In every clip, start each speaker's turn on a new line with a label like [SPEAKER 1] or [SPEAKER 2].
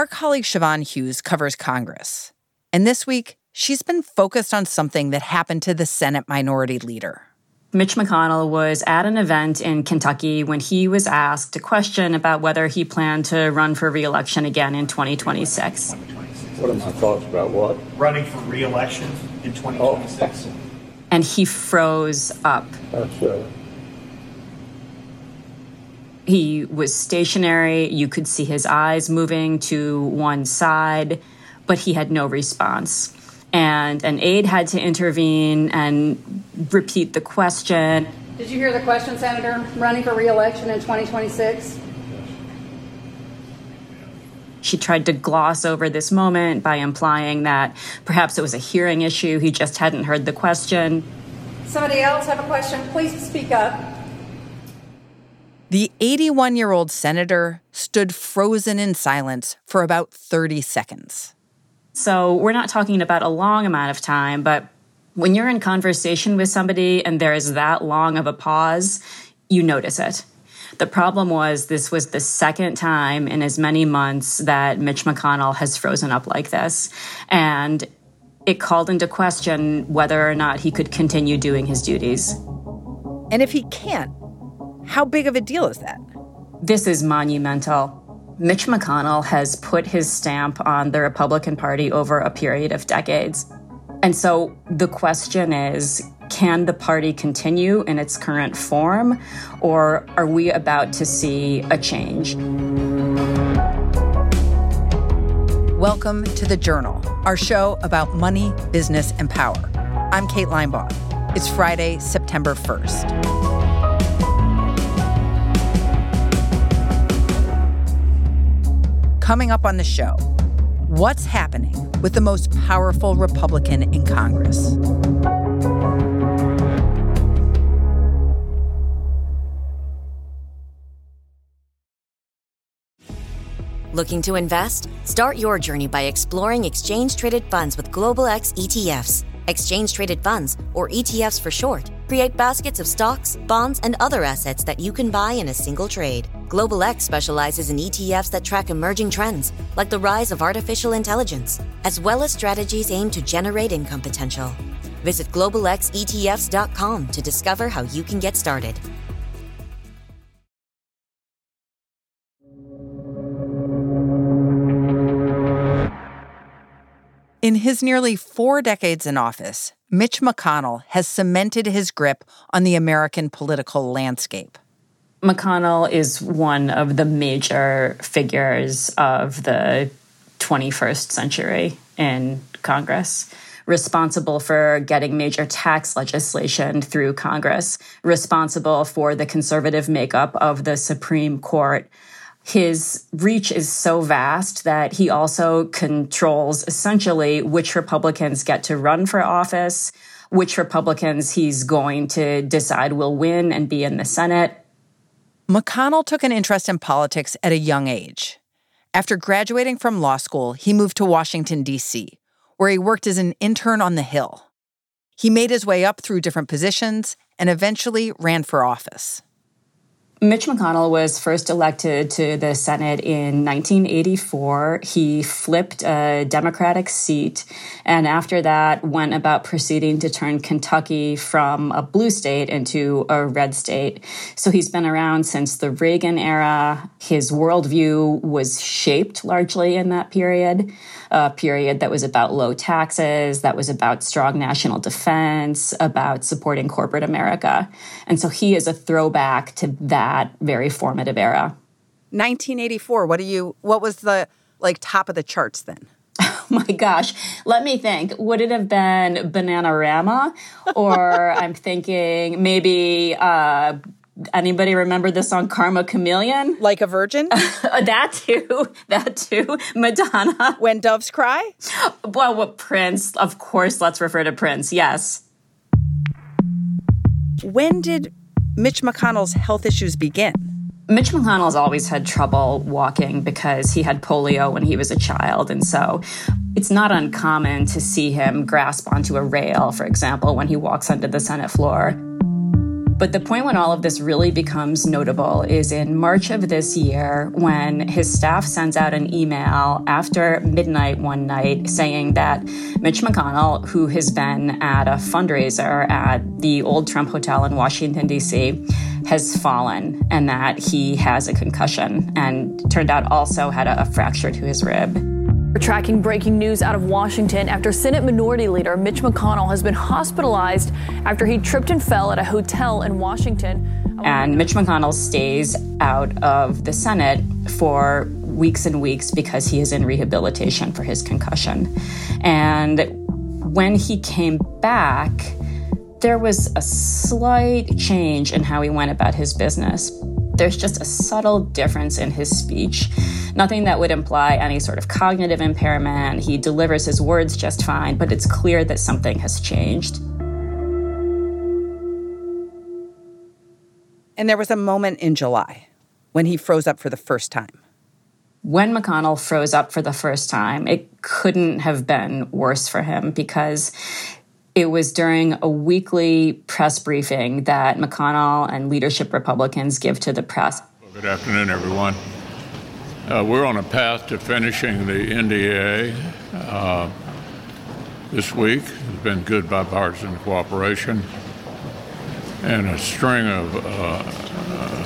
[SPEAKER 1] Our colleague Siobhan Hughes covers Congress. And this week, she's been focused on something that happened to the Senate Minority Leader.
[SPEAKER 2] Mitch McConnell was at an event in Kentucky when he was asked a question about whether he planned to run for reelection again in 2026.
[SPEAKER 3] What are my thoughts about what?
[SPEAKER 4] Running for reelection in 2026. Oh.
[SPEAKER 2] And he froze up.
[SPEAKER 3] That's uh,
[SPEAKER 2] he was stationary. You could see his eyes moving to one side, but he had no response. And an aide had to intervene and repeat the question.
[SPEAKER 5] Did you hear the question, Senator? Running for reelection in 2026?
[SPEAKER 2] She tried to gloss over this moment by implying that perhaps it was a hearing issue. He just hadn't heard the question.
[SPEAKER 5] Somebody else have a question? Please speak up.
[SPEAKER 1] The 81 year old senator stood frozen in silence for about 30 seconds.
[SPEAKER 2] So, we're not talking about a long amount of time, but when you're in conversation with somebody and there is that long of a pause, you notice it. The problem was this was the second time in as many months that Mitch McConnell has frozen up like this. And it called into question whether or not he could continue doing his duties.
[SPEAKER 1] And if he can't, how big of a deal is that?
[SPEAKER 2] This is monumental. Mitch McConnell has put his stamp on the Republican Party over a period of decades. And so the question is can the party continue in its current form, or are we about to see a change?
[SPEAKER 1] Welcome to The Journal, our show about money, business, and power. I'm Kate Linebaugh. It's Friday, September 1st. Coming up on the show, what's happening with the most powerful Republican in Congress?
[SPEAKER 6] Looking to invest? Start your journey by exploring exchange traded funds with Global X ETFs. Exchange traded funds, or ETFs for short, create baskets of stocks, bonds, and other assets that you can buy in a single trade. Global X specializes in ETFs that track emerging trends, like the rise of artificial intelligence, as well as strategies aimed to generate income potential. Visit globalxetfs.com to discover how you can get started.
[SPEAKER 1] In his nearly four decades in office, Mitch McConnell has cemented his grip on the American political landscape.
[SPEAKER 2] McConnell is one of the major figures of the 21st century in Congress. Responsible for getting major tax legislation through Congress, responsible for the conservative makeup of the Supreme Court. His reach is so vast that he also controls essentially which Republicans get to run for office, which Republicans he's going to decide will win and be in the Senate,
[SPEAKER 1] McConnell took an interest in politics at a young age. After graduating from law school, he moved to Washington, D.C., where he worked as an intern on the Hill. He made his way up through different positions and eventually ran for office.
[SPEAKER 2] Mitch McConnell was first elected to the Senate in 1984. He flipped a Democratic seat, and after that, went about proceeding to turn Kentucky from a blue state into a red state. So he's been around since the Reagan era. His worldview was shaped largely in that period a period that was about low taxes, that was about strong national defense, about supporting corporate America. And so he is a throwback to that very formative era.
[SPEAKER 1] 1984, what do you what was the like top of the charts then?
[SPEAKER 2] Oh my gosh. Let me think. Would it have been Bananarama? Or I'm thinking maybe uh, Anybody remember the song Karma Chameleon?
[SPEAKER 1] Like a virgin?
[SPEAKER 2] that too. That too. Madonna.
[SPEAKER 1] When doves cry?
[SPEAKER 2] Well, what Prince? Of course, let's refer to Prince. Yes.
[SPEAKER 1] When did Mitch McConnell's health issues begin?
[SPEAKER 2] Mitch McConnell's always had trouble walking because he had polio when he was a child. And so it's not uncommon to see him grasp onto a rail, for example, when he walks onto the Senate floor. But the point when all of this really becomes notable is in March of this year when his staff sends out an email after midnight one night saying that Mitch McConnell, who has been at a fundraiser at the old Trump Hotel in Washington, D.C., has fallen and that he has a concussion and turned out also had a, a fracture to his rib.
[SPEAKER 7] We're tracking breaking news out of Washington after Senate Minority Leader Mitch McConnell has been hospitalized after he tripped and fell at a hotel in Washington.
[SPEAKER 2] And Mitch McConnell stays out of the Senate for weeks and weeks because he is in rehabilitation for his concussion. And when he came back, there was a slight change in how he went about his business. There's just a subtle difference in his speech. Nothing that would imply any sort of cognitive impairment. He delivers his words just fine, but it's clear that something has changed.
[SPEAKER 1] And there was a moment in July when he froze up for the first time.
[SPEAKER 2] When McConnell froze up for the first time, it couldn't have been worse for him because it was during a weekly press briefing that McConnell and leadership Republicans give to the press.
[SPEAKER 3] Well, good afternoon, everyone. Uh, we're on a path to finishing the NDAA uh, this week. It's been good bipartisan cooperation and a string of uh, uh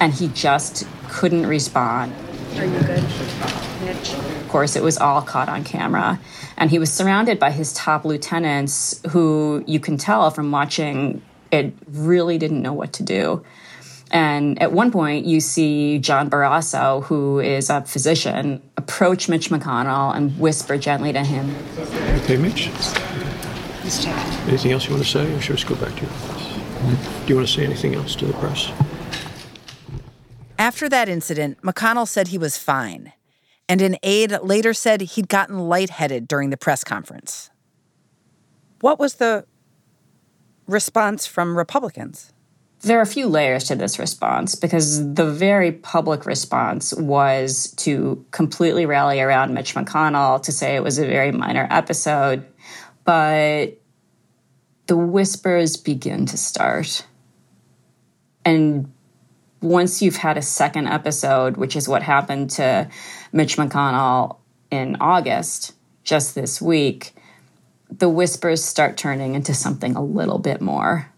[SPEAKER 2] and he just couldn't respond.
[SPEAKER 7] Are you good?
[SPEAKER 2] Of course, it was all caught on camera. And he was surrounded by his top lieutenants who you can tell from watching it really didn't know what to do. And at one point, you see John Barrasso, who is a physician, approach Mitch McConnell and whisper gently to him.
[SPEAKER 8] Okay, Mitch. Anything else you want to say, or should we just go back to your office? Do you want to say anything else to the press?
[SPEAKER 1] After that incident, McConnell said he was fine and an aide later said he'd gotten lightheaded during the press conference. What was the response from Republicans?
[SPEAKER 2] There are a few layers to this response because the very public response was to completely rally around Mitch McConnell to say it was a very minor episode. But the whispers begin to start. And once you've had a second episode, which is what happened to Mitch McConnell in August, just this week, the whispers start turning into something a little bit more.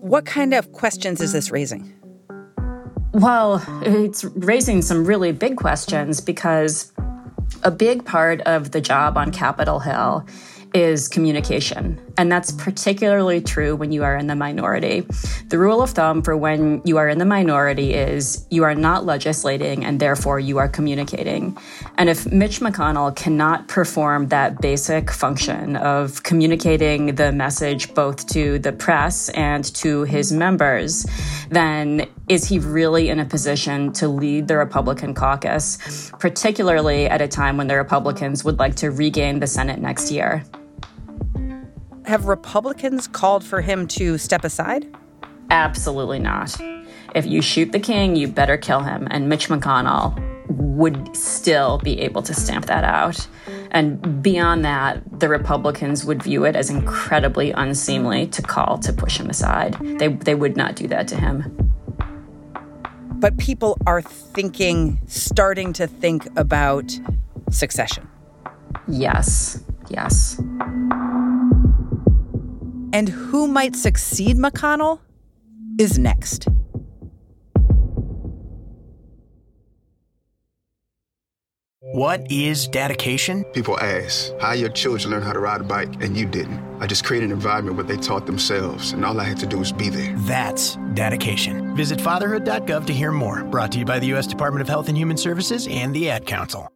[SPEAKER 1] What kind of questions is this raising?
[SPEAKER 2] Well, it's raising some really big questions because a big part of the job on Capitol Hill is communication. And that's particularly true when you are in the minority. The rule of thumb for when you are in the minority is you are not legislating and therefore you are communicating. And if Mitch McConnell cannot perform that basic function of communicating the message both to the press and to his members, then is he really in a position to lead the Republican caucus, particularly at a time when the Republicans would like to regain the Senate next year?
[SPEAKER 1] Have Republicans called for him to step aside?
[SPEAKER 2] Absolutely not. If you shoot the king, you better kill him. And Mitch McConnell would still be able to stamp that out. And beyond that, the Republicans would view it as incredibly unseemly to call to push him aside. They, they would not do that to him.
[SPEAKER 1] But people are thinking, starting to think about succession.
[SPEAKER 2] Yes, yes.
[SPEAKER 1] And who might succeed McConnell is next.
[SPEAKER 9] What is dedication?
[SPEAKER 10] People ask, how your children learn how to ride a bike and you didn't? I just created an environment where they taught themselves, and all I had to do was be there.
[SPEAKER 9] That's dedication. Visit fatherhood.gov to hear more. Brought to you by the U.S. Department of Health and Human Services and the Ad Council.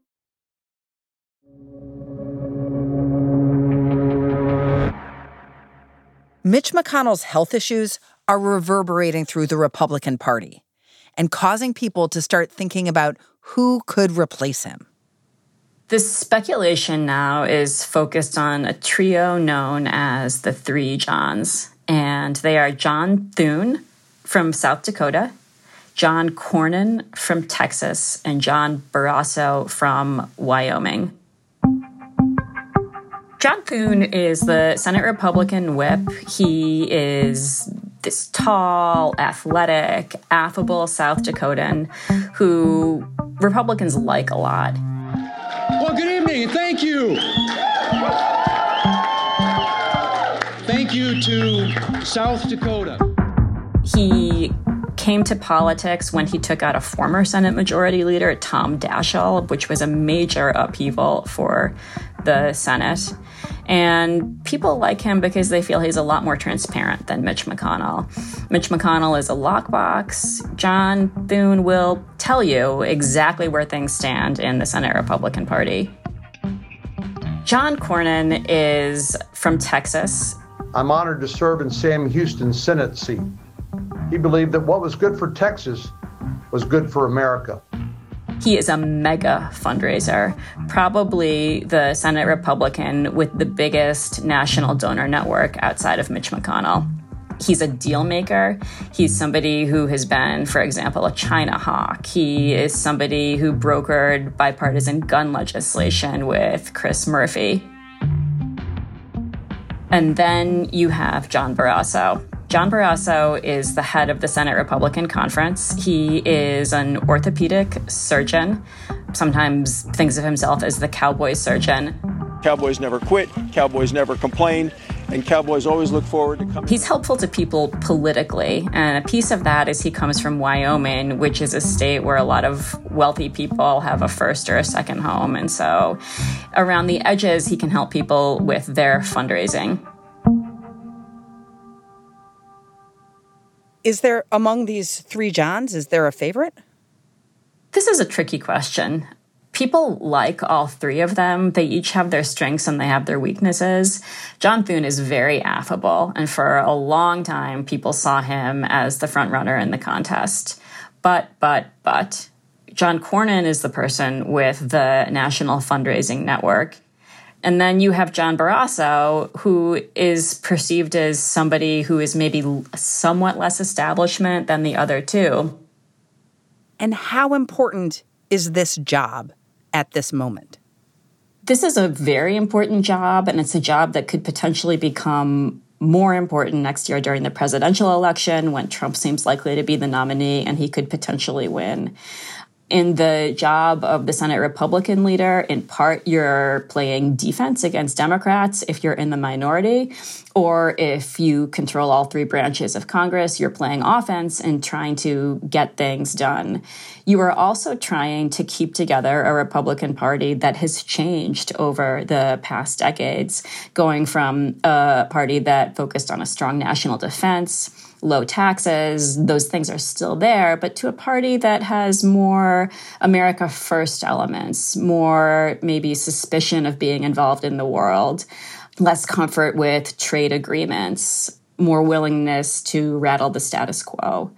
[SPEAKER 1] Mitch McConnell's health issues are reverberating through the Republican Party and causing people to start thinking about who could replace him.
[SPEAKER 2] The speculation now is focused on a trio known as the Three Johns, and they are John Thune from South Dakota, John Cornyn from Texas, and John Barrasso from Wyoming. John Thune is the Senate Republican whip. He is this tall, athletic, affable South Dakotan who Republicans like a lot.
[SPEAKER 11] Well, good evening. Thank you. Thank you to South Dakota.
[SPEAKER 2] He came to politics when he took out a former Senate Majority Leader, Tom Daschle, which was a major upheaval for the Senate. And people like him because they feel he's a lot more transparent than Mitch McConnell. Mitch McConnell is a lockbox. John Thune will tell you exactly where things stand in the Senate Republican Party. John Cornyn is from Texas.
[SPEAKER 12] I'm honored to serve in Sam Houston's Senate seat. He believed that what was good for Texas was good for America.
[SPEAKER 2] He is a mega fundraiser, probably the Senate Republican with the biggest national donor network outside of Mitch McConnell. He's a deal maker. He's somebody who has been, for example, a China hawk. He is somebody who brokered bipartisan gun legislation with Chris Murphy. And then you have John Barrasso. John Barrasso is the head of the Senate Republican Conference. He is an orthopedic surgeon, sometimes thinks of himself as the cowboy surgeon.
[SPEAKER 13] Cowboys never quit, cowboys never complain, and cowboys always look forward to coming.
[SPEAKER 2] He's helpful to people politically, and a piece of that is he comes from Wyoming, which is a state where a lot of wealthy people have a first or a second home. And so around the edges, he can help people with their fundraising.
[SPEAKER 1] Is there, among these three Johns, is there a favorite?
[SPEAKER 2] This is a tricky question. People like all three of them. They each have their strengths and they have their weaknesses. John Thune is very affable, and for a long time, people saw him as the front runner in the contest. But, but, but, John Cornyn is the person with the National Fundraising Network. And then you have John Barrasso, who is perceived as somebody who is maybe somewhat less establishment than the other two.
[SPEAKER 1] And how important is this job at this moment?
[SPEAKER 2] This is a very important job, and it's a job that could potentially become more important next year during the presidential election when Trump seems likely to be the nominee and he could potentially win in the job of the Senate Republican leader, in part, you're playing defense against Democrats if you're in the minority, or if you control all three branches of Congress, you're playing offense and trying to get things done. You are also trying to keep together a Republican Party that has changed over the past decades, going from a party that focused on a strong national defense low taxes, those things are still there, but to a party that has more America First elements, more maybe suspicion of being involved in the world, less comfort with trade agreements, more willingness to rattle the status quo.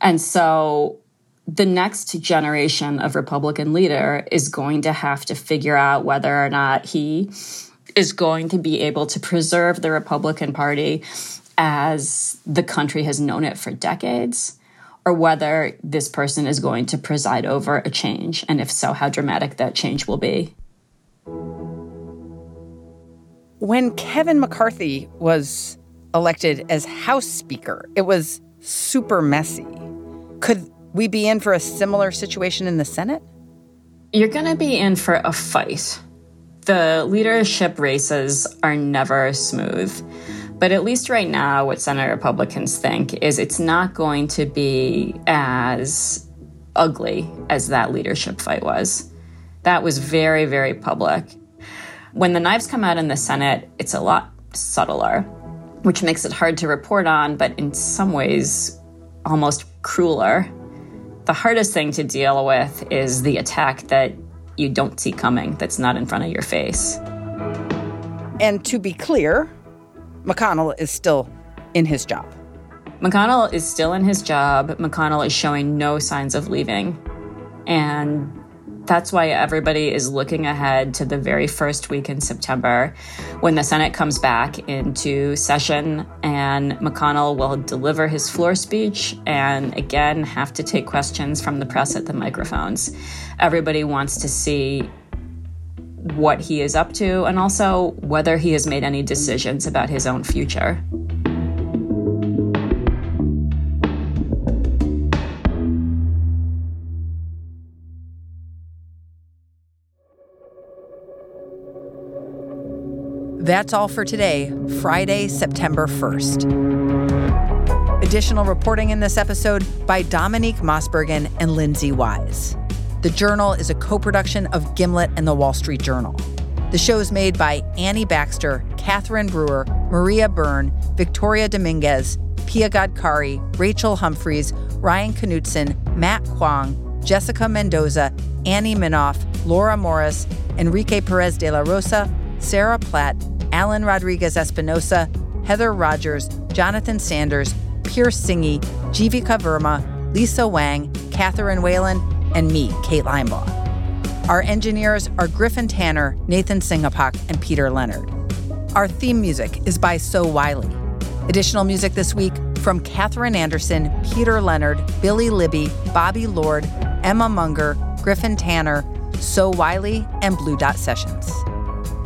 [SPEAKER 2] And so the next generation of Republican leader is going to have to figure out whether or not he is going to be able to preserve the Republican Party as the country has known it for decades, or whether this person is going to preside over a change, and if so, how dramatic that change will be.
[SPEAKER 1] When Kevin McCarthy was elected as House Speaker, it was super messy. Could we be in for a similar situation in the Senate?
[SPEAKER 2] You're going to be in for a fight. The leadership races are never smooth. But at least right now, what Senate Republicans think is it's not going to be as ugly as that leadership fight was. That was very, very public. When the knives come out in the Senate, it's a lot subtler, which makes it hard to report on, but in some ways, almost crueler. The hardest thing to deal with is the attack that you don't see coming, that's not in front of your face.
[SPEAKER 1] And to be clear, McConnell is still in his job.
[SPEAKER 2] McConnell is still in his job. McConnell is showing no signs of leaving. And that's why everybody is looking ahead to the very first week in September when the Senate comes back into session and McConnell will deliver his floor speech and again have to take questions from the press at the microphones. Everybody wants to see what he is up to and also whether he has made any decisions about his own future.
[SPEAKER 1] That's all for today, Friday, September 1st. Additional reporting in this episode by Dominique Mossbergen and Lindsay Wise. The Journal is a co production of Gimlet and the Wall Street Journal. The show is made by Annie Baxter, Catherine Brewer, Maria Byrne, Victoria Dominguez, Pia Gadkari, Rachel Humphreys, Ryan Knutson, Matt Kwong, Jessica Mendoza, Annie Minoff, Laura Morris, Enrique Perez de la Rosa, Sarah Platt, Alan Rodriguez Espinosa, Heather Rogers, Jonathan Sanders, Pierce Singgih, Jivika Verma, Lisa Wang, Catherine Whalen, and me, Kate Linebaugh. Our engineers are Griffin Tanner, Nathan Singapok, and Peter Leonard. Our theme music is by So Wylie. Additional music this week from Catherine Anderson, Peter Leonard, Billy Libby, Bobby Lord, Emma Munger, Griffin Tanner, So Wylie, and Blue Dot Sessions.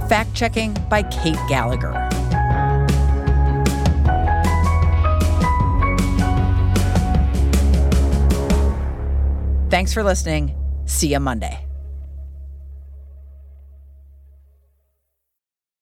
[SPEAKER 1] Fact checking by Kate Gallagher. Thanks for listening. See you Monday.